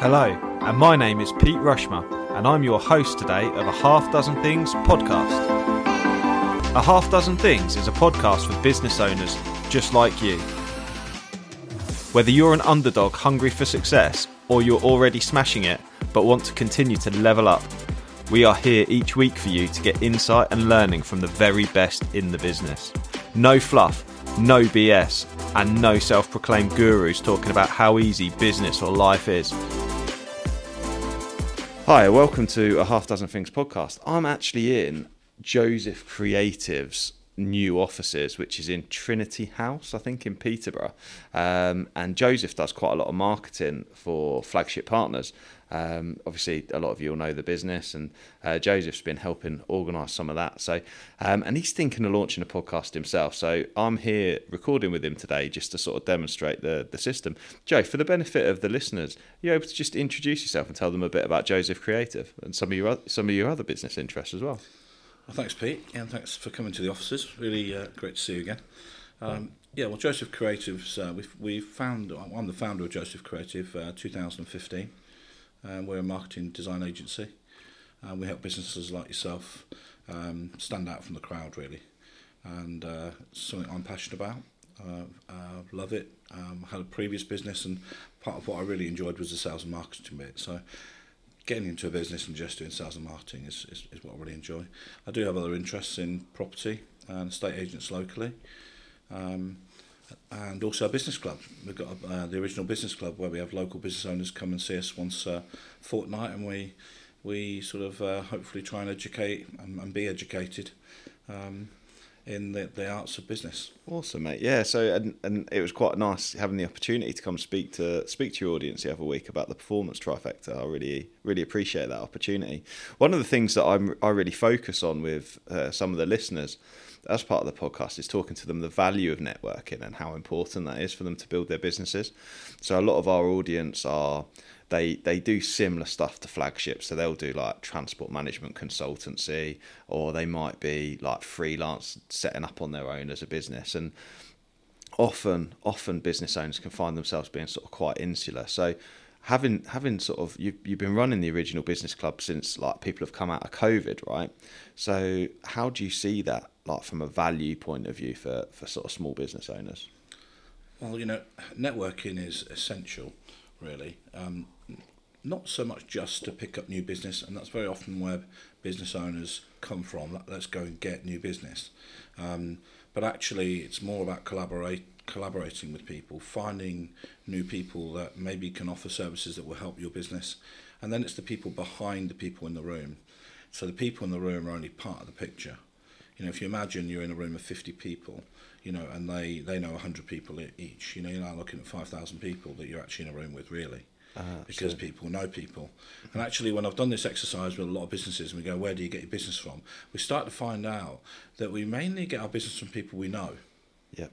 Hello, and my name is Pete Rushmer, and I'm your host today of a Half Dozen Things podcast. A Half Dozen Things is a podcast for business owners just like you. Whether you're an underdog hungry for success or you're already smashing it but want to continue to level up, we are here each week for you to get insight and learning from the very best in the business. No fluff, no BS, and no self proclaimed gurus talking about how easy business or life is. Hi, welcome to a Half Dozen Things podcast. I'm actually in Joseph Creative's new offices, which is in Trinity House, I think, in Peterborough. Um, and Joseph does quite a lot of marketing for flagship partners. Um, obviously, a lot of you will know the business, and uh, Joseph's been helping organise some of that. So, um, and he's thinking of launching a podcast himself. So, I'm here recording with him today just to sort of demonstrate the the system. Joe, for the benefit of the listeners, you able to just introduce yourself and tell them a bit about Joseph Creative and some of your some of your other business interests as well? Well, thanks, Pete, and thanks for coming to the offices. Really uh, great to see you again. Um, yeah, well, Joseph Creatives, uh, we've, we found, I'm the founder of Joseph Creative, uh, 2015. Um, we're a marketing design agency. and we help businesses like yourself um, stand out from the crowd, really. And uh, something I'm passionate about. Uh, uh, love it. Um, had a previous business, and part of what I really enjoyed was the sales and marketing bit. So, getting into a business and just doing sales and marketing is, is, is what I really enjoy. I do have other interests in property and estate agents locally. Um, and also a business club. We've got uh, the original business club where we have local business owners come and see us once a fortnight, and we we sort of uh, hopefully try and educate and, and be educated um, in the, the arts of business. Awesome, mate. Yeah. So, and, and it was quite nice having the opportunity to come speak to speak to your audience the other week about the performance trifecta. I really really appreciate that opportunity. One of the things that I'm I really focus on with uh, some of the listeners as part of the podcast is talking to them the value of networking and how important that is for them to build their businesses. So a lot of our audience are they they do similar stuff to flagship so they'll do like transport management consultancy or they might be like freelance setting up on their own as a business. And often often business owners can find themselves being sort of quite insular. So having having sort of you you've been running the original business club since like people have come out of covid right? So how do you see that like from a value point of view for for sort of small business owners? Well you know networking is essential really. Um, not so much just to pick up new business, and that's very often where business owners come from. Let's go and get new business, um, but actually, it's more about collaborate collaborating with people, finding new people that maybe can offer services that will help your business, and then it's the people behind the people in the room. So the people in the room are only part of the picture. You know, if you imagine you're in a room of 50 people, you know, and they, they know 100 people each, you know, you're now looking at 5,000 people that you're actually in a room with, really uh, because people know people. And actually, when I've done this exercise with a lot of businesses, and we go, "Where do you get your business from?" We start to find out that we mainly get our business from people we know. Yeah.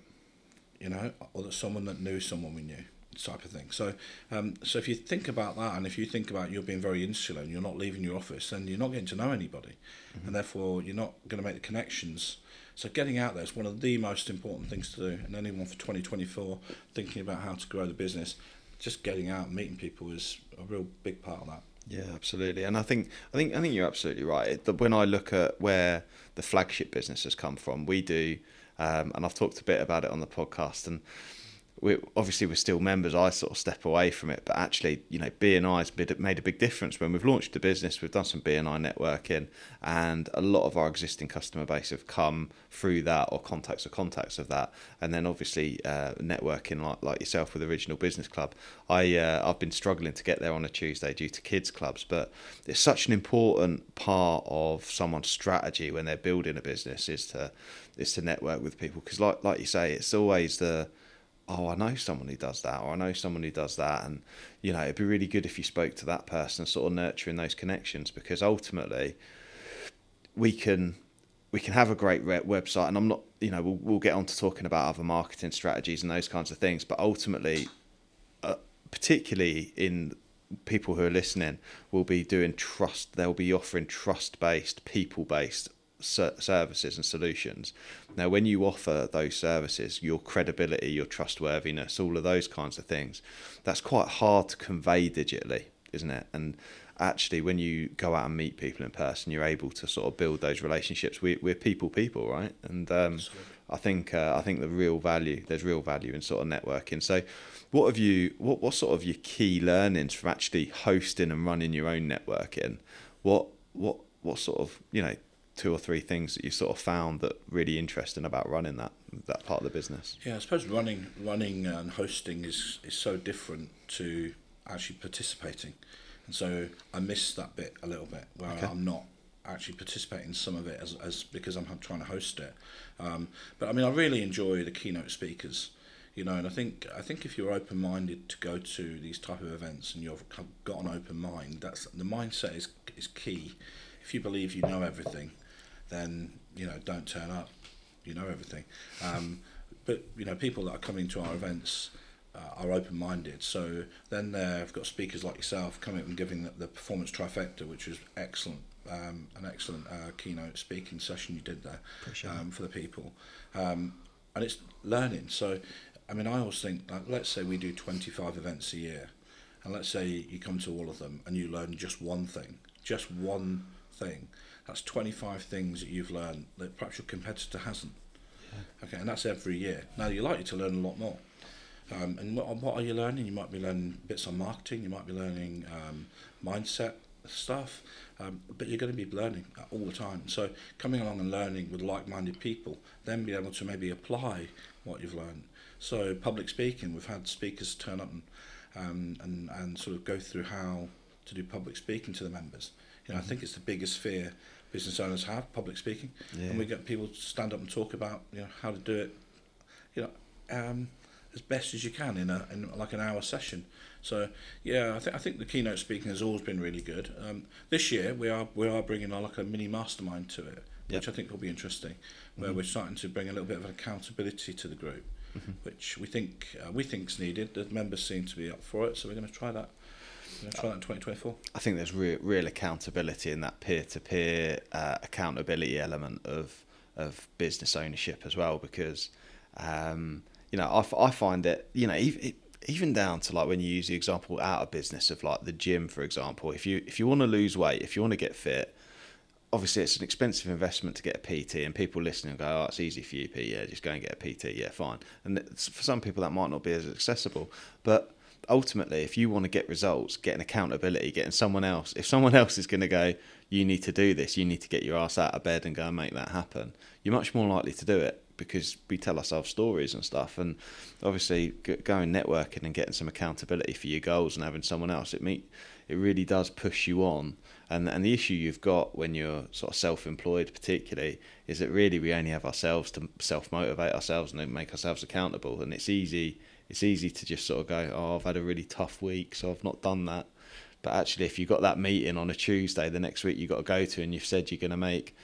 You know, or that someone that knew someone we knew, type of thing. So, um, so if you think about that, and if you think about you're being very insular and you're not leaving your office, then you're not getting to know anybody, mm-hmm. and therefore you're not going to make the connections. So getting out there is one of the most important things to do. And anyone for 2024 thinking about how to grow the business, just getting out and meeting people is a real big part of that. Yeah, absolutely. And I think I think I think you're absolutely right. When I look at where the flagship business has come from, we do, um, and I've talked a bit about it on the podcast, and we obviously we're still members. I sort of step away from it, but actually, you know, BNI has made a big difference when we've launched the business. We've done some BNI networking, and a lot of our existing customer base have come through that or contacts or contacts of that. And then obviously uh, networking like like yourself with Original Business Club. I uh, I've been struggling to get there on a Tuesday due to kids clubs, but it's such an important part of someone's strategy when they're building a business is to is to network with people because like like you say, it's always the oh, I know someone who does that, or I know someone who does that, and you know, it'd be really good if you spoke to that person, sort of nurturing those connections, because ultimately, we can we can have a great website, and I'm not, you know, we'll we'll get on to talking about other marketing strategies and those kinds of things, but ultimately, uh, particularly in people who are listening, will be doing trust. They'll be offering trust based, people based services and solutions. Now, when you offer those services, your credibility, your trustworthiness, all of those kinds of things, that's quite hard to convey digitally. isn't it? And actually, when you go out and meet people in person, you're able to sort of build those relationships. We, we're people, people, right? And um, I think uh, I think the real value there's real value in sort of networking. So, what have you? What what sort of your key learnings from actually hosting and running your own networking? What what what sort of you know two or three things that you sort of found that really interesting about running that that part of the business? Yeah, I suppose running running and hosting is is so different to actually participating, and so I miss that bit a little bit where okay. I'm not actually participating in some of it as, as because I'm trying to host it. Um, but I mean, I really enjoy the keynote speakers, you know, and I think I think if you're open minded to go to these type of events and you've got an open mind, that's the mindset is is key. If you believe you know everything, then you know don't turn up. You know everything. Um, but you know people that are coming to our events uh, are open minded. So then they've got speakers like yourself coming up and giving the, the performance trifecta, which was excellent. Um, an excellent uh, keynote speaking session you did there um, for the people, um, and it's learning. So, I mean, I always think like let's say we do twenty five events a year, and let's say you come to all of them and you learn just one thing, just one thing that's 25 things that you've learned that perhaps your competitor hasn't. Yeah. Okay, and that's every year. Now you're likely to learn a lot more. Um, and what, what are you learning? You might be learning bits on marketing. You might be learning um, mindset stuff, um, but you're going to be learning all the time. So coming along and learning with like-minded people, then be able to maybe apply what you've learned. So public speaking, we've had speakers turn up and um, and and sort of go through how to do public speaking to the members. You know, I think it's the biggest fear business owners have, public speaking, yeah. and we get people to stand up and talk about you know how to do it, you know, um, as best as you can in a in like an hour session. So yeah, I think I think the keynote speaking has always been really good. Um, this year we are we are bringing like a mini mastermind to it, yep. which I think will be interesting, where mm-hmm. we're starting to bring a little bit of accountability to the group, mm-hmm. which we think uh, we think's needed. The members seem to be up for it, so we're going to try that try that in 2024? I think there's real, real accountability in that peer-to-peer uh, accountability element of of business ownership as well, because um, you know I, I find that you know even, even down to like when you use the example out of business of like the gym, for example. If you if you want to lose weight, if you want to get fit, obviously it's an expensive investment to get a PT, and people listening go, "Oh, it's easy for you, Pete. Yeah, just go and get a PT. Yeah, fine." And for some people that might not be as accessible, but ultimately, if you want to get results, getting accountability, getting someone else, if someone else is going to go, you need to do this, you need to get your ass out of bed and go and make that happen, you're much more likely to do it because we tell ourselves stories and stuff. And obviously, going networking and getting some accountability for your goals and having someone else, it meet, it really does push you on. And and the issue you've got when you're sort of self-employed, particularly, is that really we only have ourselves to self-motivate ourselves and make ourselves accountable. And it's easy it's easy to just sort of go, oh, I've had a really tough week, so I've not done that. But actually, if you've got that meeting on a Tuesday, the next week you've got to go to, and you've said you're going to make,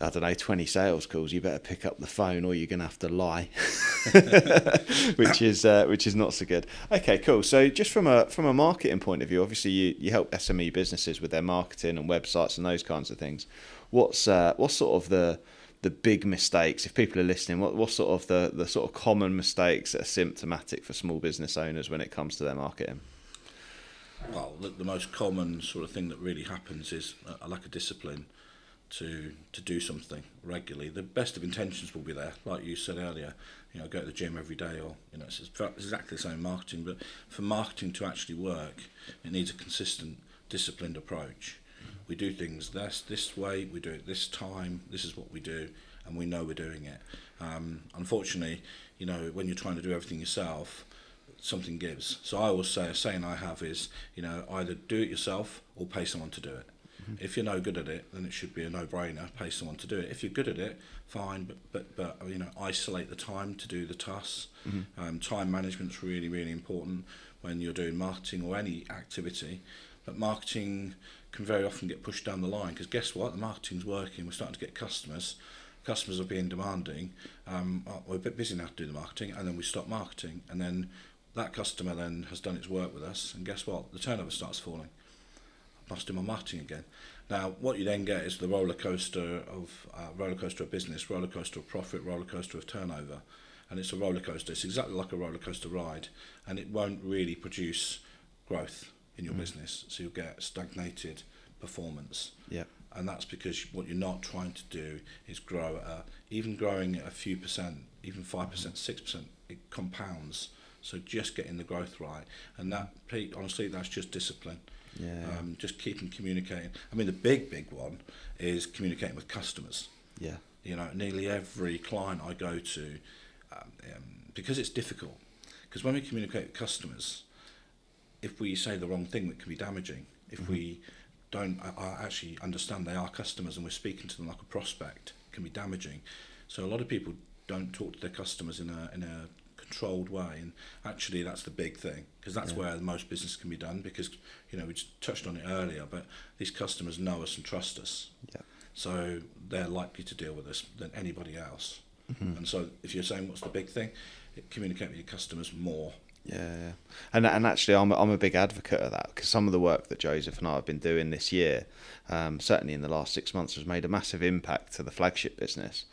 I don't know, 20 sales calls, you better pick up the phone or you're going to have to lie, which is uh, which is not so good. Okay, cool. So just from a from a marketing point of view, obviously you, you help SME businesses with their marketing and websites and those kinds of things. What's uh, what's sort of the the big mistakes if people are listening what what sort of the the sort of common mistakes that are symptomatic for small business owners when it comes to their marketing? Well the, the most common sort of thing that really happens is uh, a, lack of discipline to to do something regularly. The best of intentions will be there like you said earlier. You know go to the gym every day or you know it's exactly the same marketing but for marketing to actually work it needs a consistent disciplined approach we do things this this way, we do it this time, this is what we do, and we know we're doing it. Um, unfortunately, you know, when you're trying to do everything yourself, something gives. So I always say, a saying I have is, you know, either do it yourself or pay someone to do it. Mm-hmm. If you're no good at it, then it should be a no-brainer. Pay someone to do it. If you're good at it, fine. But but but you know, isolate the time to do the tasks. Mm-hmm. Um, time management's really really important when you're doing marketing or any activity. But marketing can very often get pushed down the line because guess what? The marketing's working. We're starting to get customers. Customers are being demanding. Um, oh, we're a bit busy now to do the marketing, and then we stop marketing, and then that customer then has done its work with us, and guess what? The turnover starts falling. I must do my marketing again. Now, what you then get is the roller coaster of uh, roller coaster of business, roller coaster of profit, roller coaster of turnover, and it's a roller coaster. It's exactly like a roller coaster ride, and it won't really produce growth in your business, so you'll get stagnated performance. Yeah. And that's because what you're not trying to do is grow at a, even growing at a few percent, even five percent, six percent, it compounds. So just getting the growth right, and that Pete, honestly, that's just discipline. Yeah. Um, just keeping communicating. I mean, the big, big one is communicating with customers. Yeah. You know, nearly every client I go to, um, um, because it's difficult. Because when we communicate with customers, if we say the wrong thing, that can be damaging. If Mm-hmm. we don't uh, uh, actually understand they are customers and we're speaking to them like a prospect, can be damaging. So a lot of people don't talk to their customers in a in a controlled way, and actually that's the big thing because that's Yeah. where most business can be done. Because you know we just touched on it earlier, but these customers know us and trust us. Yeah. So they're likely to deal with us than anybody else. Mm-hmm. And so if you're saying what's the big thing, communicate with your customers more. Yeah, and and actually, I'm I'm a big advocate of that because some of the work that Joseph and I have been doing this year, um, certainly in the last six months, has made a massive impact to the flagship business.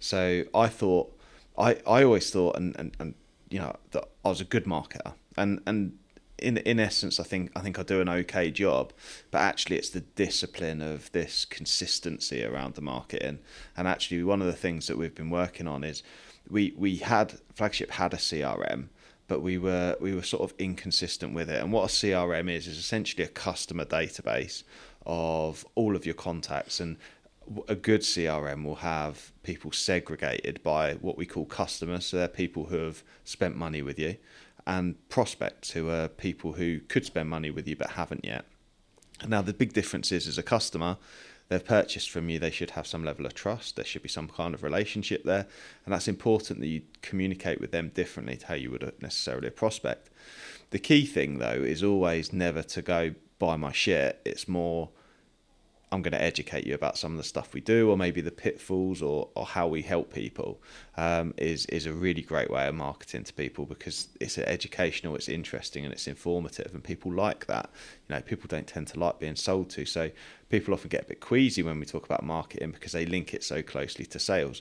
So I thought, I I always thought, and and, and you know that I was a good marketer, and and in in essence, I think I think I do an okay job, but actually, it's the discipline of this consistency around the marketing, and actually, one of the things that we've been working on is we we had flagship had a CRM but we were we were sort of inconsistent with it. And what a CRM is is essentially a customer database of all of your contacts and a good CRM will have people segregated by what we call customers. So they're people who have spent money with you, and prospects who are people who could spend money with you but haven't yet. Now the big difference is as a customer, they've purchased from you, they should have some level of trust. There should be some kind of relationship there, and that's important that you communicate with them differently to how you would necessarily a prospect. The key thing though is always never to go buy my shit. It's more I'm going to educate you about some of the stuff we do, or maybe the pitfalls, or, or how we help people. Um, is is a really great way of marketing to people because it's educational, it's interesting, and it's informative, and people like that. You know, people don't tend to like being sold to, so people often get a bit queasy when we talk about marketing because they link it so closely to sales.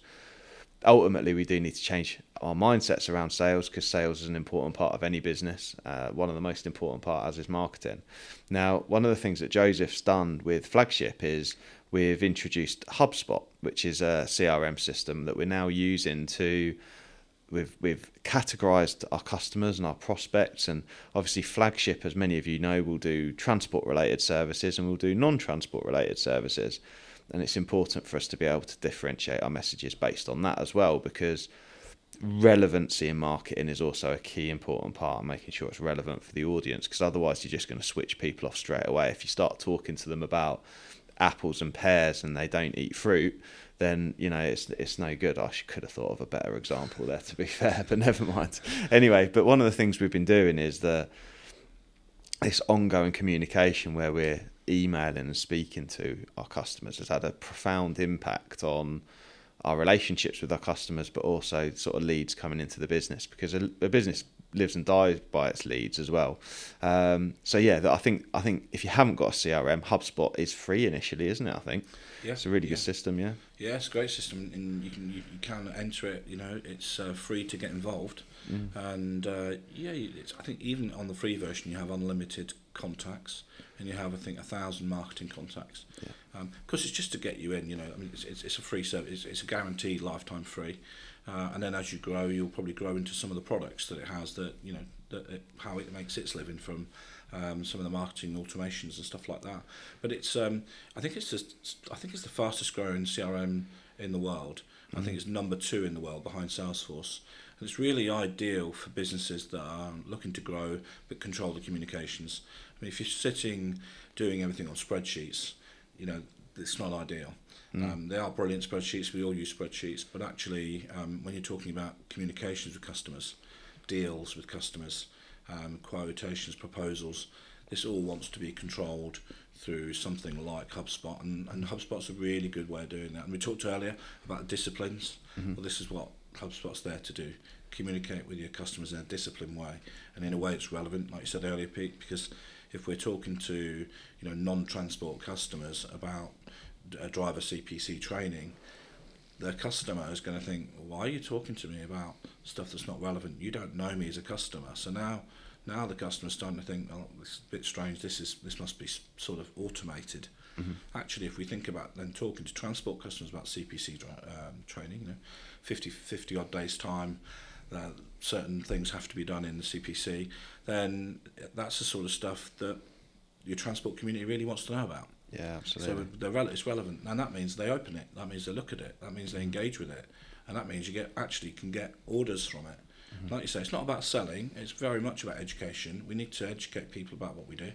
Ultimately we do need to change our mindsets around sales because sales is an important part of any business. Uh, one of the most important part as is marketing. Now one of the things that joseph's done with flagship is we've introduced hubspot which is a crm system that we're now using to we've we've categorized our customers and our prospects and obviously flagship as many of you know will do transport related services and we'll do non-transport related services. And it's important for us to be able to differentiate our messages based on that as well because relevancy in marketing is also a key important part of making sure it's relevant for the audience because otherwise you're just going to switch people off straight away. If you start talking to them about apples and pears and they don't eat fruit then you know it's it's no good. I could have thought of a better example there, to be fair, but never mind. Anyway, but one of the things we've been doing is the this ongoing communication where we're emailing and speaking to our customers has had a profound impact on our relationships with our customers, but also sort of leads coming into the business because a, a business lives and dies by its leads as well. Um, so yeah, I think I think if you haven't got a CRM, HubSpot is free initially, isn't it? I think Yeah, it's a really yeah. good system. Yeah. Yeah, it's a great system, and you can you, can enter it. You know, it's uh, free to get involved, Mm. and uh, yeah, it's, I think even on the free version you have unlimited contacts, and you have I think a thousand marketing contacts. Yeah. Because it's just to get you in. You know, I mean, it's it's, it's a free service. It's, it's a guaranteed lifetime free, uh, and then as you grow, you'll probably grow into some of the products that it has. That you know, that it, how it makes its living from. Um, some of the marketing automations and stuff like that, but it's um, I think it's just I think it's the fastest growing CRM in the world. I think it's number two in the world behind Salesforce. And it's really ideal for businesses that are looking to grow but control the communications. I mean, if you're sitting doing everything on spreadsheets, you know, it's not ideal. Um, they are brilliant spreadsheets. We all use spreadsheets, but actually, um, when you're talking about communications with customers, deals with customers, um, quotations, proposals, this all wants to be controlled through something like HubSpot, and, and HubSpot's a really good way of doing that. And we talked earlier about disciplines. Well, this is what HubSpot's there to do: communicate with your customers in a disciplined way, and in a way it's relevant, like you said earlier, Pete, because if we're talking to you know non-transport customers about driver CPC training, the customer is going to think, why are you talking to me about stuff that's not relevant? You don't know me as a customer. So now Now the customer's starting to think, oh, this is a bit strange. This is this must be sort of automated. Mm-hmm. Actually, if we think about then talking to transport customers about CPC um, training, you know, 50, 50 odd days time, uh, certain things have to be done in the CPC, then that's the sort of stuff that your transport community really wants to know about. Yeah, absolutely. So they're it's relevant, and that means they open it. That means they look at it. That means they engage with it, and that means you get actually can get orders from it. Mm-hmm. Like you say, it's not about selling. It's very much about education. We need to educate people about what we do.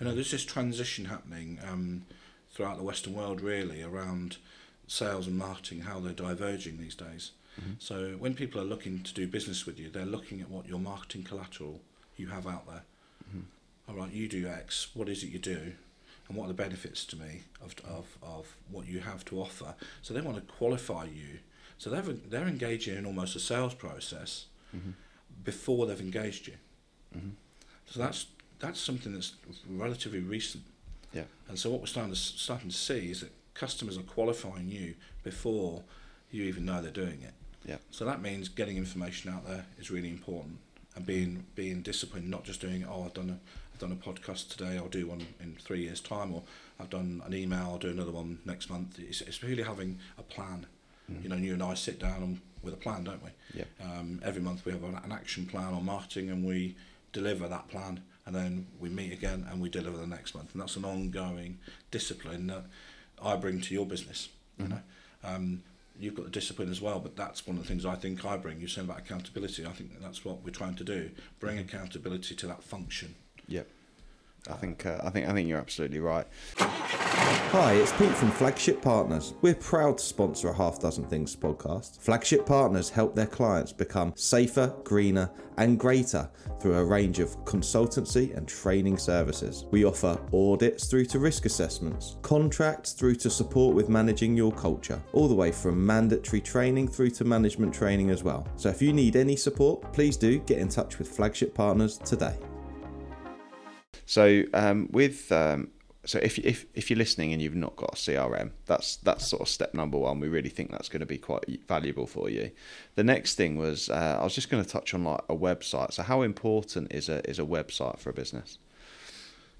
You know, there's this transition happening um, throughout the Western world, really, around sales and marketing, how they're diverging these days. Mm-hmm. So when people are looking to do business with you, they're looking at what your marketing collateral you have out there. Mm-hmm. All right, you do X. What is it you do? And what are the benefits to me of, of, of what you have to offer. So they want to qualify you. So they're, they're engaging in almost a sales process mm-hmm. before they've engaged you. Mm-hmm. So that's that's something that's relatively recent. Yeah. And so what we're starting to starting to see is that customers are qualifying you before you even know they're doing it. Yeah. So that means getting information out there is really important and being being disciplined, not just doing oh I've done a I've done a podcast today, I'll do one in three years time, or I've done an email, I'll do another one next month. It's, it's really having a plan. You know, you and I sit down and, with a plan, don't we? Yeah. Um, every month we have an, an action plan on marketing, and we deliver that plan, and then we meet again and we deliver the next month, and that's an ongoing discipline that I bring to your business. You know, um, you've got the discipline as well, but that's one of the things I think I bring. You said about accountability. I think that's what we're trying to do: bring mm-hmm. accountability to that function. Yep. I think uh, I think I think you're absolutely right. Hi, it's Pete from Flagship Partners. We're proud to sponsor a half dozen things podcast. Flagship Partners help their clients become safer, greener, and greater through a range of consultancy and training services. We offer audits through to risk assessments, contracts through to support with managing your culture, all the way from mandatory training through to management training as well. So if you need any support, please do get in touch with Flagship Partners today. So um, with um, so if if if you're listening and you've not got a CRM, that's that's sort of step number one. We really think that's going to be quite valuable for you. The next thing was uh, I was just going to touch on like a website. So how important is a is a website for a business?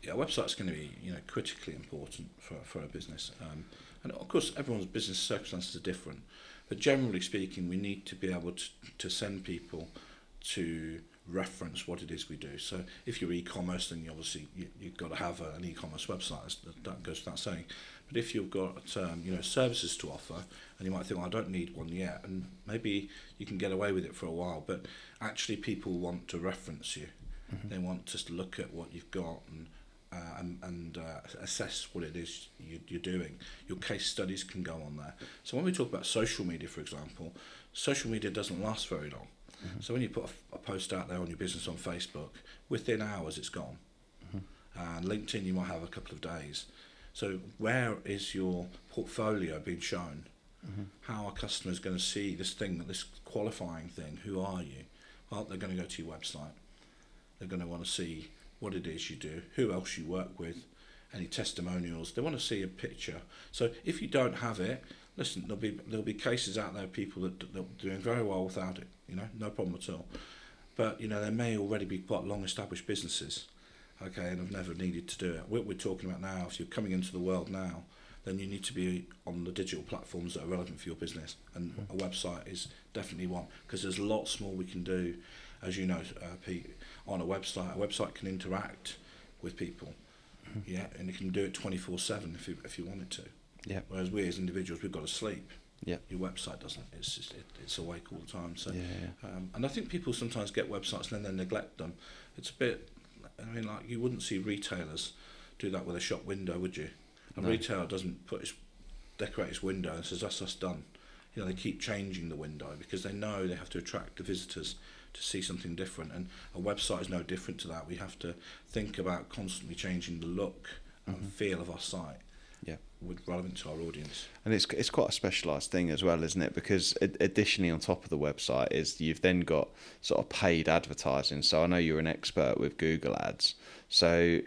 Yeah, a website's going to be you know critically important for for a business, um, and of course everyone's business circumstances are different. But generally speaking, we need to be able to to send people to reference what it is we do. So if you're e-commerce, then you obviously you, you've got to have a, an e-commerce website. That's, that goes without saying. But if you've got um, you know services to offer, and you might think, well, I don't need one yet, and maybe you can get away with it for a while. But actually, people want to reference you. They want just to look at what you've got and uh, and, and uh, assess what it is you, you're doing. Your case studies can go on there. So when we talk about social media, for example, social media doesn't last very long. Mm-hmm. So when you put a, a post out there on your business on Facebook, within hours it's gone. Mm-hmm. And LinkedIn, you might have a couple of days. So where is your portfolio being shown? Mm-hmm. How are customers going to see this thing, this qualifying thing? Who are you? Well, they're going to go to your website. They're going to want to see what it is you do, who else you work with, any testimonials. They want to see a picture. So if you don't have it, listen, there'll be there'll be cases out there of people that that are doing very well without it. You know, no problem at all. But you know, there may already be quite long established businesses, okay, and have never needed to do it. What we're talking about now, if you're coming into the world now, then you need to be on the digital platforms that are relevant for your business, and a website is definitely one because there's lots more we can do, as you know, uh, Pete, on a website. A website can interact with people, yeah, and it can do it twenty four seven if you if you want it to. Yeah. Whereas we as individuals, we've got to sleep. Yeah. Your website doesn't. It's just it, it's awake all the time. So, Yeah, Um, and I think people sometimes get websites and then they neglect them. It's a bit. I mean, like you wouldn't see retailers do that with a shop window, would you? A No. retailer doesn't put his decorate his window and says that's us done. You know, they keep changing the window because they know they have to attract the visitors to see something different. And a website is no different to that. We have to think about constantly changing the look and feel of our site Yeah. with relevant to our audience. And it's it's quite a specialised thing as well, isn't it? Because additionally, on top of the website, is you've then got sort of paid advertising. So I know you're an expert with Google Ads. So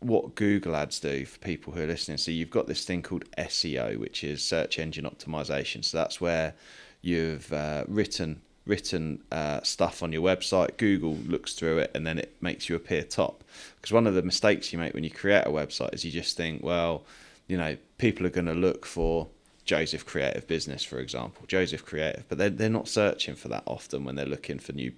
what Google Ads do for people who are listening? So you've got this thing called SEO, which is search engine optimization. So that's where you've uh, written written uh, stuff on your website, Google looks through it and then it makes you appear top. Because one of the mistakes you make when you create a website is you just think, well, you know, people are going to look for Joseph Creative Business, for example, Joseph Creative, but they're, they're not searching for that often when they're looking for new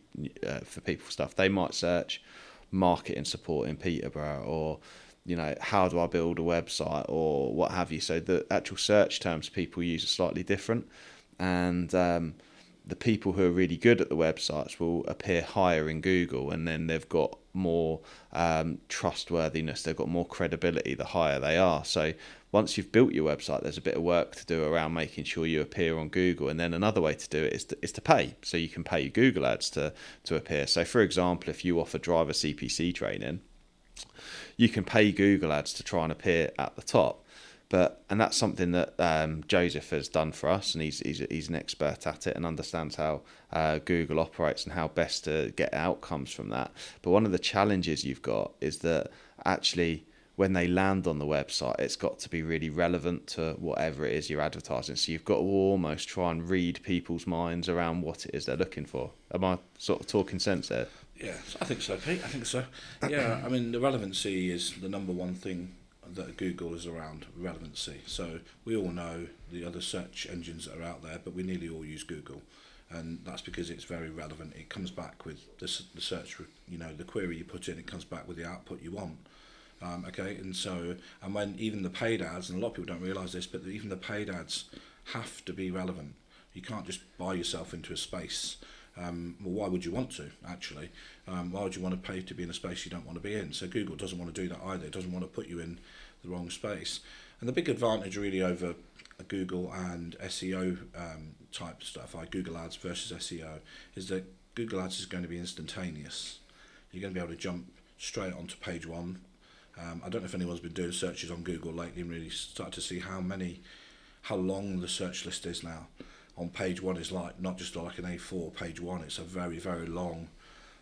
uh, for people stuff. They might search marketing support in Peterborough or you know how do I build a website or what have you. So the actual search terms people use are slightly different, and um, the people who are really good at the websites will appear higher in Google, and then they've got more um, trustworthiness, they've got more credibility the higher they are. So once you've built your website, there's a bit of work to do around making sure you appear on Google. And then another way to do it is to, is to pay. So you can pay Google ads to, to appear. So, for example, if you offer driver CPC training, you can pay Google ads to try and appear at the top. But and that's something that um, Joseph has done for us, and he's, he's he's an expert at it and understands how uh, Google operates and how best to get outcomes from that. But one of the challenges you've got is that actually when they land on the website, it's got to be really relevant to whatever it is you're advertising. So you've got to almost try and read people's minds around what it is they're looking for. Am I sort of talking sense there? Yeah, I think so, Pete. I think so. Yeah, I mean, the relevancy is the number one thing that Google is around relevancy. So we all know the other search engines that are out there, but we nearly all use Google, and that's because it's very relevant. It comes back with the, the search, you know, the query you put in, it comes back with the output you want. Um, okay, and so and when even the paid ads, and a lot of people don't realise this, but even the paid ads have to be relevant. You can't just buy yourself into a space. Um, well, why would you want to actually? Um, why would you want to pay to be in a space you don't want to be in? So Google doesn't want to do that either. It doesn't want to put you in the wrong space. And the big advantage really over Google and SEO um, type stuff like Google Ads versus SEO is that Google Ads is going to be instantaneous. You're going to be able to jump straight onto page one. Um, I don't know if anyone's been doing searches on Google lately and really started to see how many, how long the search list is now. On page one is like not just like an A4 page one. It's a very very long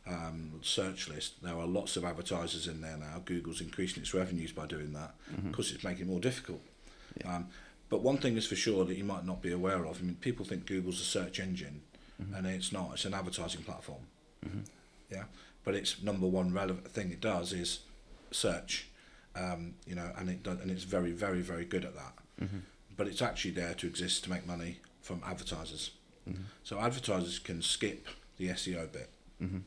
um, search list. There are lots of advertisers in there now. Google's increasing its revenues by doing that because mm-hmm. it's making it more difficult. Yeah. Um, but one thing is for sure that you might not be aware of. I mean, people think Google's a search engine, mm-hmm. and it's not. It's an advertising platform. Mm-hmm. Yeah, but its number one relevant thing it does is search. Um, you know, and it does, and it's very, very, very good at that. Mm-hmm. But it's actually there to exist to make money from advertisers. Mm-hmm. So advertisers can skip the SEO bit. Mm-hmm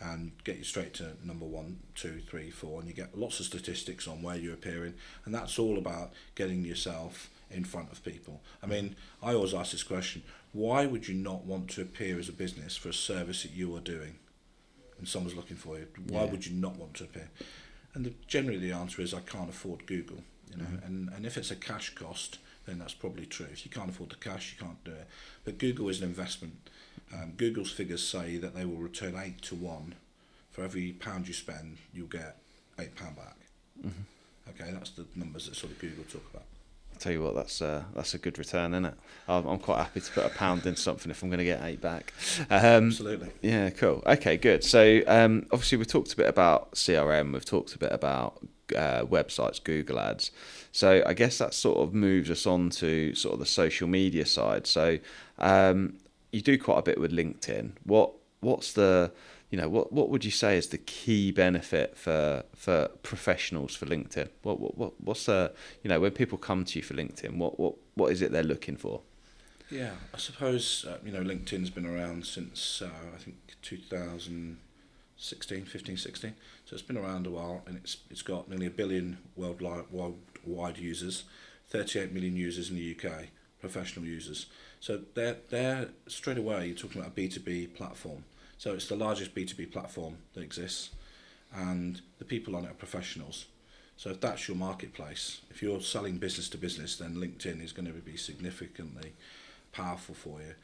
and get you straight to number one, two, three, four, and you get lots of statistics on where you're appearing, and that's all about getting yourself in front of people. I mean, I always ask this question: Why would you not want to appear as a business for a service that you are doing, and someone's looking for you? Why yeah. would you not want to appear? And the, generally, the answer is I can't afford Google. You know, mm-hmm. and and if it's a cash cost, then that's probably true. If you can't afford the cash, you can't do it. But Google is an investment um, Google's figures say that they will return eight to one. For every pound you spend, you'll get eight pound back. Mm-hmm. Okay, that's the numbers that sort of Google talk about. I'll tell you what, that's uh, that's a good return, isn't it? I'm, I'm quite happy to put a pound in something if I'm going to get eight back. Um, Absolutely. Yeah, cool. Okay, good. So um, obviously we've talked a bit about CRM. We've talked a bit about uh, websites, Google Ads. So I guess that sort of moves us on to sort of the social media side. So um, you do quite a bit with LinkedIn. What what's the you know what what would you say is the key benefit for for professionals for LinkedIn? What what, what what's the you know when people come to you for LinkedIn, what what what is it they're looking for? Yeah, I suppose uh, you know LinkedIn's been around since uh, I think 2016, 15, 16. So it's been around a while, and it's it's got nearly a billion worldwide worldwide users, 38 million users in the UK, professional users. So they're, they're straight away, you're talking about a B2B platform. So it's the largest B2B platform that exists, and the people on it are professionals. So if that's your marketplace, if you're selling business to business, then LinkedIn is going to be significantly powerful for you.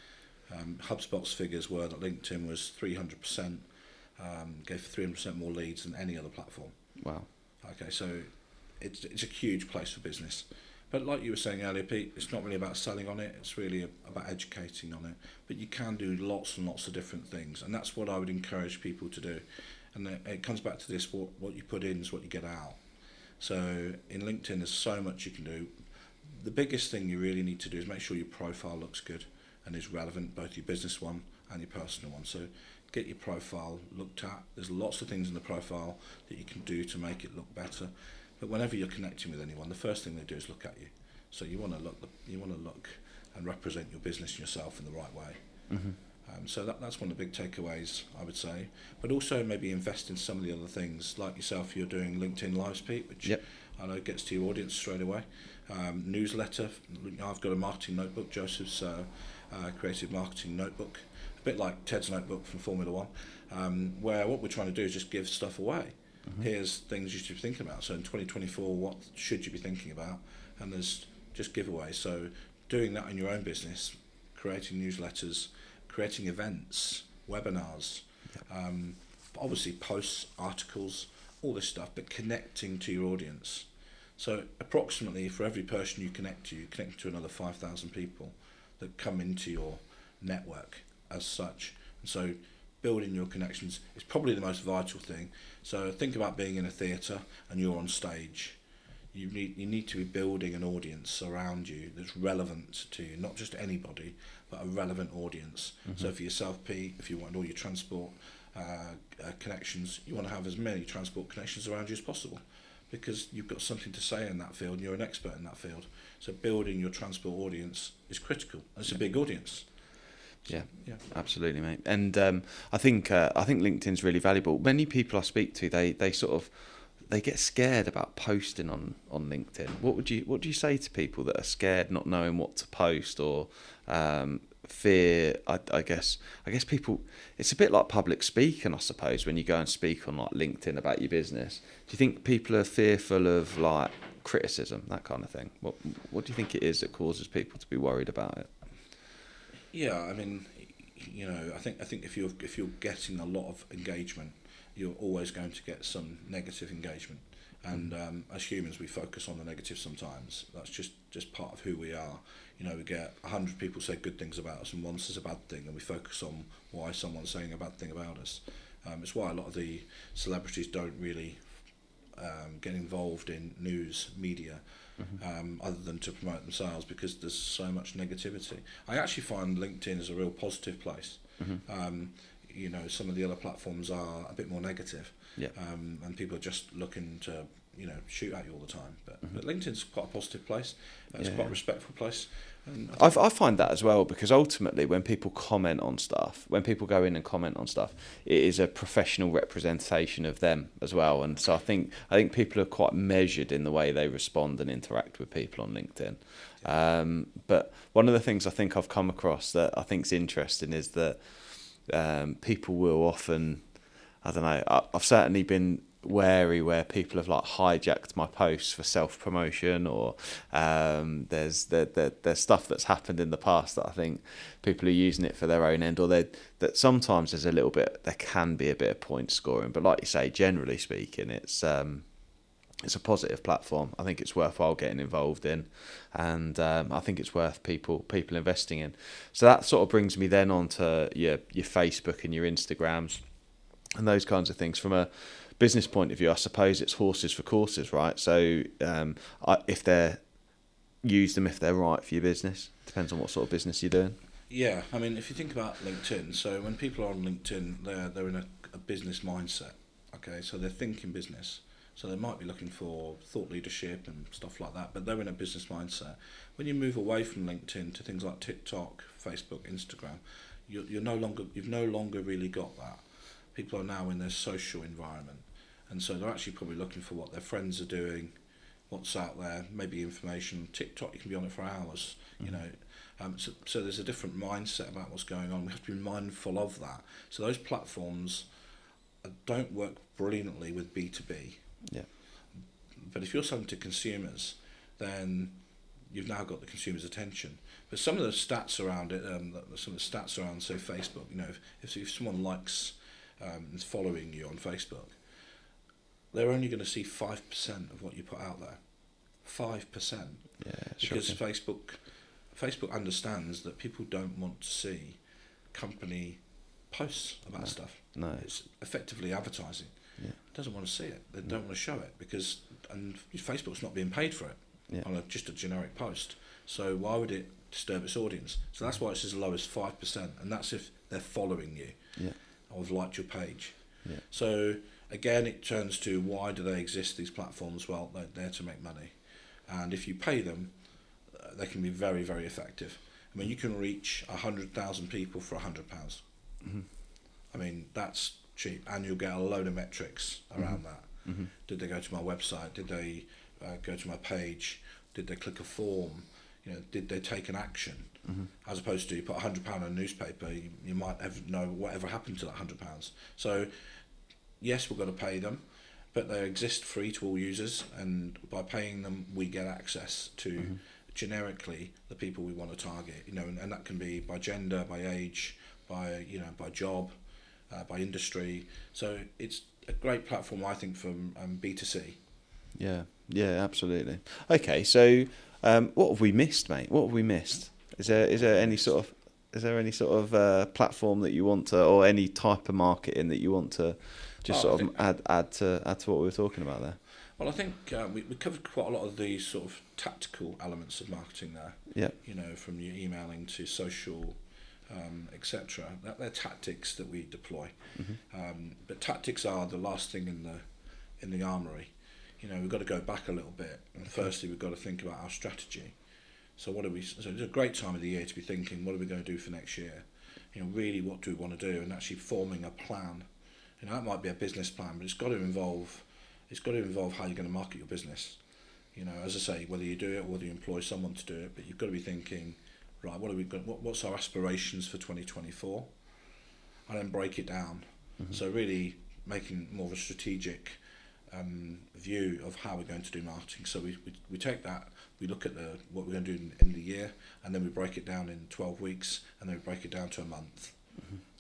Um, HubSpot's figures were that LinkedIn was 300%, um, gave 300% more leads than any other platform. Wow. Okay, so it's, it's a huge place for business. But like you were saying earlier, Pete, it's not really about selling on it. It's really about educating on it. But you can do lots and lots of different things, and that's what I would encourage people to do. And it comes back to this: what what you put in is what you get out. So in LinkedIn, there's so much you can do. The biggest thing you really need to do is make sure your profile looks good and is relevant, both your business one and your personal one. So get your profile looked at. There's lots of things in the profile that you can do to make it look better. But whenever you're connecting with anyone, the first thing they do is look at you. So you want to look, you want to look and represent your business and yourself in the right way. Mm-hmm. Um, so that, that's one of the big takeaways, I would say. But also maybe invest in some of the other things, like yourself, you're doing LinkedIn Live Speak, which Yep. I know gets to your audience straight away. Um, newsletter, I've got a marketing notebook, Joseph's uh, uh, creative marketing notebook, a bit like Ted's notebook from Formula One, um, where what we're trying to do is just give stuff away. Here's things you should be thinking about. So in 2024, what should you be thinking about? And there's just giveaways. So doing that in your own business, creating newsletters, creating events, webinars, um, obviously posts, articles, all this stuff, but connecting to your audience. So approximately for every person you connect to, you connect to another 5,000 people that come into your network as such. And so building your connections is probably the most vital thing. So think about being in a theatre and you're on stage. You need you need to be building an audience around you that's relevant to you, not just anybody, but a relevant audience. So for yourself, Pete, if you want all your transport uh, uh, connections, you want to have as many transport connections around you as possible, because you've got something to say in that field and you're an expert in that field. So building your transport audience is critical. It's a big audience. Yeah. Yeah. Absolutely, mate. And um, I think uh, I think LinkedIn's really valuable. Many people I speak to, they they sort of they get scared about posting on, on LinkedIn. What would you what do you say to people that are scared, not knowing what to post, or um, fear? I, I guess I guess people. It's a bit like public speaking, I suppose, when you go and speak on like LinkedIn about your business. Do you think people are fearful of like criticism, that kind of thing? What what do you think it is that causes people to be worried about it? Yeah, I mean, you know, I think I think if you're if you're getting a lot of engagement, you're always going to get some negative engagement. And um, as humans, we focus on the negative sometimes. That's just just part of who we are. You know, we get hundred people say good things about us, and one says a bad thing, and we focus on why someone's saying a bad thing about us. Um, it's why a lot of the celebrities don't really um, get involved in news media um, other than to promote themselves because there's so much negativity. I actually find LinkedIn is a real positive place. Um, you know, some of the other platforms are a bit more negative, Yeah. um, and people are just looking to you know shoot at you all the time. But, but LinkedIn's quite a positive place. Uh, It's Yeah, quite a respectful place. I, I find that as well because ultimately, when people comment on stuff, when people go in and comment on stuff, it is a professional representation of them as well. And so I think I think people are quite measured in the way they respond and interact with people on LinkedIn. Um, but one of the things I think I've come across that I think is interesting is that um, people will often, I don't know, I, I've certainly been wary where people have like hijacked my posts for self promotion or um, there's there, there, there's stuff that's happened in the past that I think people are using it for their own end or they that sometimes there's a little bit there can be a bit of point scoring but like you say generally speaking it's um, it's a positive platform. I think it's worthwhile getting involved in, and um, I think it's worth people people investing in. So that sort of brings me then on to your your Facebook and your Instagrams, and those kinds of things. From a business point of view, I suppose it's horses for courses, right? So um, I, if they're use them if they're right for your business. Depends on what sort of business you're doing. Yeah, I mean, if you think about LinkedIn, so when people are on LinkedIn, they're they're in a, a business mindset. Okay, so they're thinking business. So they might be looking for thought leadership and stuff like that, but they're in a business mindset. When you move away from LinkedIn to things like TikTok, Facebook, Instagram, you're, you're no longer you've no longer really got that. People are now in their social environment, and so they're actually probably looking for what their friends are doing, what's out there, maybe information. TikTok, you can be on it for hours, you know. Um, so, so there's a different mindset about what's going on. We have to be mindful of that. So those platforms uh, don't work brilliantly with B two B. Yeah. But if you're selling to consumers, then you've now got the consumer's attention. But some of the stats around it, um, some of the stats around, say, Facebook, you know, if, if, if someone likes um, is following you on Facebook, they're only going to see 5% of what you put out there. 5%. Yeah, Because shocking. Facebook, Facebook understands that people don't want to see company posts about No. stuff. No. It's effectively advertising. Yeah. doesn't want to see it. They don't want to show it because and Facebook's not being paid for it Yeah. on a, just a generic post. So why would it disturb its audience? So that's why it's as low as five percent, and that's if they're following you Yeah. or have liked your page. Yeah. So again, it turns to why do they exist? These platforms, well, they're there to make money, and if you pay them, uh, they can be very, very effective. I mean, you can reach hundred thousand people for hundred pounds. I mean, that's cheap, and you'll get a load of metrics around that. Did they go to my website? Did they uh, go to my page? Did they click a form? You know, did they take an action? As opposed to you put a hundred pound in a newspaper, you, you might ever know whatever happened to that hundred pounds. So, yes, we're going to pay them, but they exist free to all users, and by paying them, we get access to generically the people we want to target. You know, and, and that can be by gender, by age, by you know, by job, uh, by industry. So it's a great platform, I think, from um, B two C. Yeah, yeah, absolutely. Okay, so um, what have we missed, mate? What have we missed? Is there is there any sort of is there any sort of uh, platform that you want to, or any type of marketing that you want to, just Oh, sort of add add to add to what we were talking about there? Well, I think uh, we, we covered quite a lot of the sort of tactical elements of marketing there. Yeah, You know, from your emailing to social, um, etc. That they're tactics that we deploy. Um, but tactics are the last thing in the in the armory. You know, we've got to go back a little bit. And firstly, we've got to think about our strategy. So what are we? So it's a great time of the year to be thinking, what are we going to do for next year? You know, really, what do we want to do, and actually forming a plan. You know, that might be a business plan, but it's got to involve, it's got to involve how you're going to market your business. You know, as I say, whether you do it or whether you employ someone to do it, but you've got to be thinking, right, what are we going? What, what's our aspirations for 2024? And then break it down. So really making more of a strategic um, view of how we're going to do marketing. So we, we, we take that, we look at the what we're going to do in, in the year, and then we break it down in 12 weeks, and then we break it down to a month.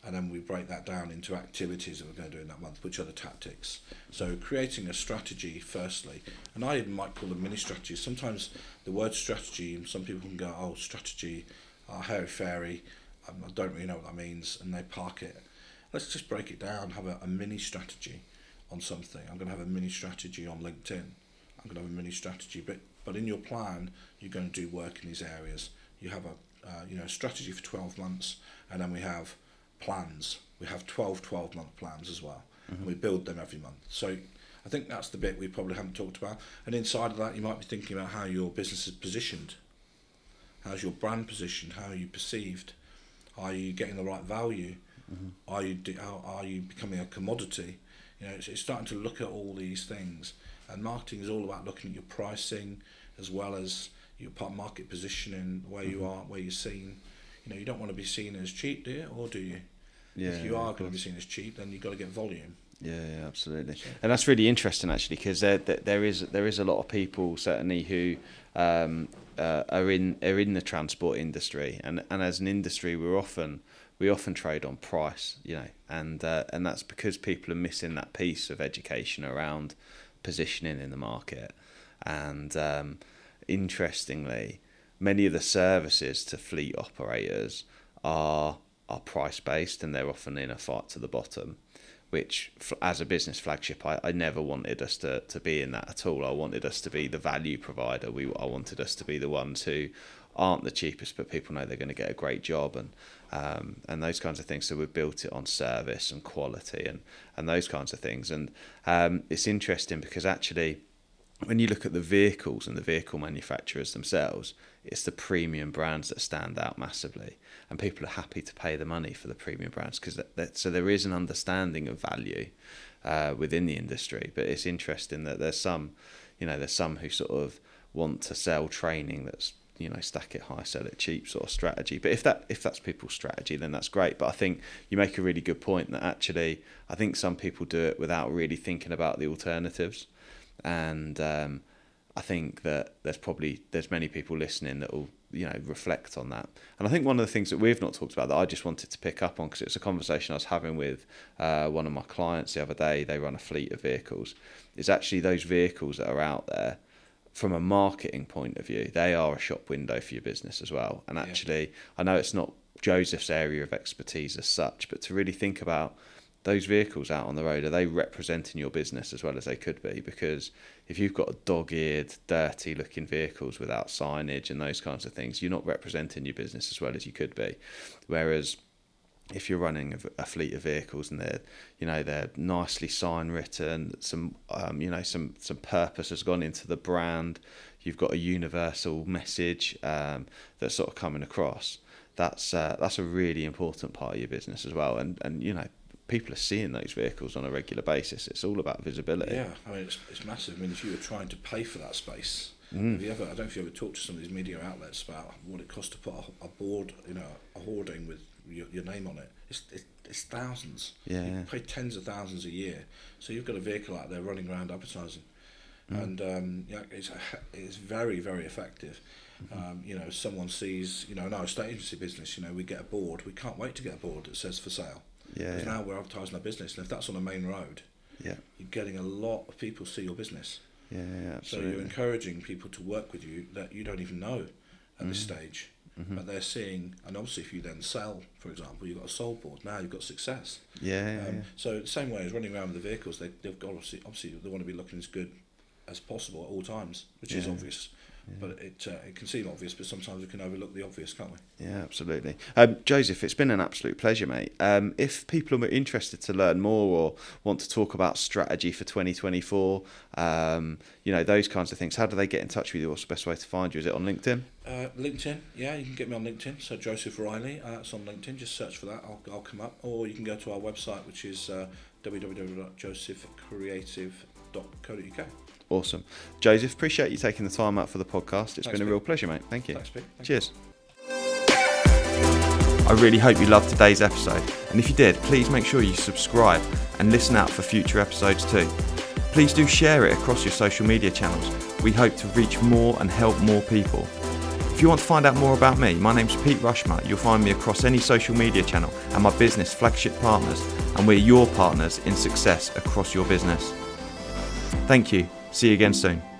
And then we break that down into activities that we're going to do in that month, which are the tactics. So creating a strategy firstly, and I might call them mini strategies. Sometimes the word strategy, some people can go, oh, strategy, oh, hairy fairy, um, I don't really know what that means, and they park it. Let's just break it down, have a, a mini strategy on something. I'm going to have a mini strategy on LinkedIn. I'm going to have a mini strategy, but but in your plan, you're going to do work in these areas. You have a uh, you know strategy for 12 months, and then we have plans. We have 12 12 month plans as well, and we build them every month. So I think that's the bit we probably haven't talked about. And inside of that, you might be thinking about how your business is positioned. How's your brand positioned? How are you perceived? Are you getting the right value? Are you do, are, are you becoming a commodity? You know, it's, it's starting to look at all these things, and marketing is all about looking at your pricing as well as your part market positioning, where you mm-hmm. are, where you're seen. You know, you don't want to be seen as cheap, do you, or do you? Yeah, if you are going to be seen as cheap, then you've got to get volume. Yeah, yeah, absolutely, and that's really interesting actually because there, there there is there is a lot of people certainly who um, uh, are in are in the transport industry, and and as an industry we're often we often trade on price, you know, and uh, and that's because people are missing that piece of education around positioning in the market, and um, interestingly, many of the services to fleet operators are are price based and they're often in a fight to the bottom which as a business flagship I, I never wanted us to, to be in that at all. I wanted us to be the value provider. We I wanted us to be the ones who aren't the cheapest but people know they're going to get a great job and um, and those kinds of things. So we've built it on service and quality and and those kinds of things. And um, it's interesting because actually when you look at the vehicles and the vehicle manufacturers themselves, it's the premium brands that stand out massively, and people are happy to pay the money for the premium brands because that, that, so there is an understanding of value uh, within the industry. But it's interesting that there's some, you know, there's some who sort of want to sell training that's you know stack it high, sell it cheap sort of strategy. But if that if that's people's strategy, then that's great. But I think you make a really good point that actually I think some people do it without really thinking about the alternatives and um, I think that there's probably there's many people listening that will you know reflect on that. And I think one of the things that we've not talked about that I just wanted to pick up on because it's a conversation I was having with uh, one of my clients the other day. They run a fleet of vehicles. Is actually those vehicles that are out there from a marketing point of view, they are a shop window for your business as well. And Yeah. actually, I know it's not Joseph's area of expertise as such, but to really think about those vehicles out on the road, are they representing your business as well as they could be? Because if you've got dog eared, dirty looking vehicles without signage and those kinds of things, you're not representing your business as well as you could be. Whereas if you're running a, a fleet of vehicles and they're you know they're nicely sign written some um, you know some some purpose has gone into the brand you've got a universal message um, that's sort of coming across that's uh, that's a really important part of your business as well and and you know people are seeing those vehicles on a regular basis it's all about visibility Yeah, I mean it's, it's massive. I mean if you were trying to pay for that space, Mm. have you ever? I don't know if you ever talked to some of these media outlets about what it costs to put a, a board, you know, a hoarding with your, your name on it. It's, it's it's thousands. Yeah. you pay tens of thousands a year. So you've got a vehicle out there running around advertising, Mm. and um, yeah, it's it's very very effective. Mm-hmm. Um, you know, someone sees, you know, in our estate agency business, you know, we get a board. We can't wait to get a board that says for sale. Yeah yeah, now we're advertising our business, and if that's on a main road, yeah you're getting a lot of people see your business. yeah yeah So you're encouraging people to work with you that you don't even know at this Mm-hmm. stage. But they're seeing, and obviously, if you then sell, for example, you've got a sold board. Now you've got success. yeah, yeah, Um, yeah. So the same way as running around with the vehicles, they, they've got obviously, obviously they want to be looking as good as possible at all times, which is Yeah. But it uh, it can seem obvious, but sometimes we can overlook the obvious, can't we? Yeah, absolutely. Um, Joseph, it's been an absolute pleasure, mate. Um, if people are interested to learn more or want to talk about strategy for 2024, um, you know, those kinds of things, how do they get in touch with you? What's the best way to find you? Is it on LinkedIn? Uh, LinkedIn, yeah, you can get me on LinkedIn. So Joseph Reilly, uh, it's on LinkedIn. Just search for that. I'll, I'll come up. Or you can go to our website, which is uh, www.josephcreative.co.uk. Awesome. Joseph, appreciate you taking the time out for the podcast. It's Thanks, been a Pete. real pleasure, mate. Thank you. Thanks. Thank Cheers. I really hope you loved today's episode, and if you did, please make sure you subscribe and listen out for future episodes too. Please do share it across your social media channels. We hope to reach more and help more people. If you want to find out more about me, my name's Pete Rushmer. You'll find me across any social media channel and my business Flagship Partners, and we're your partners in success across your business. Thank you. See you again soon.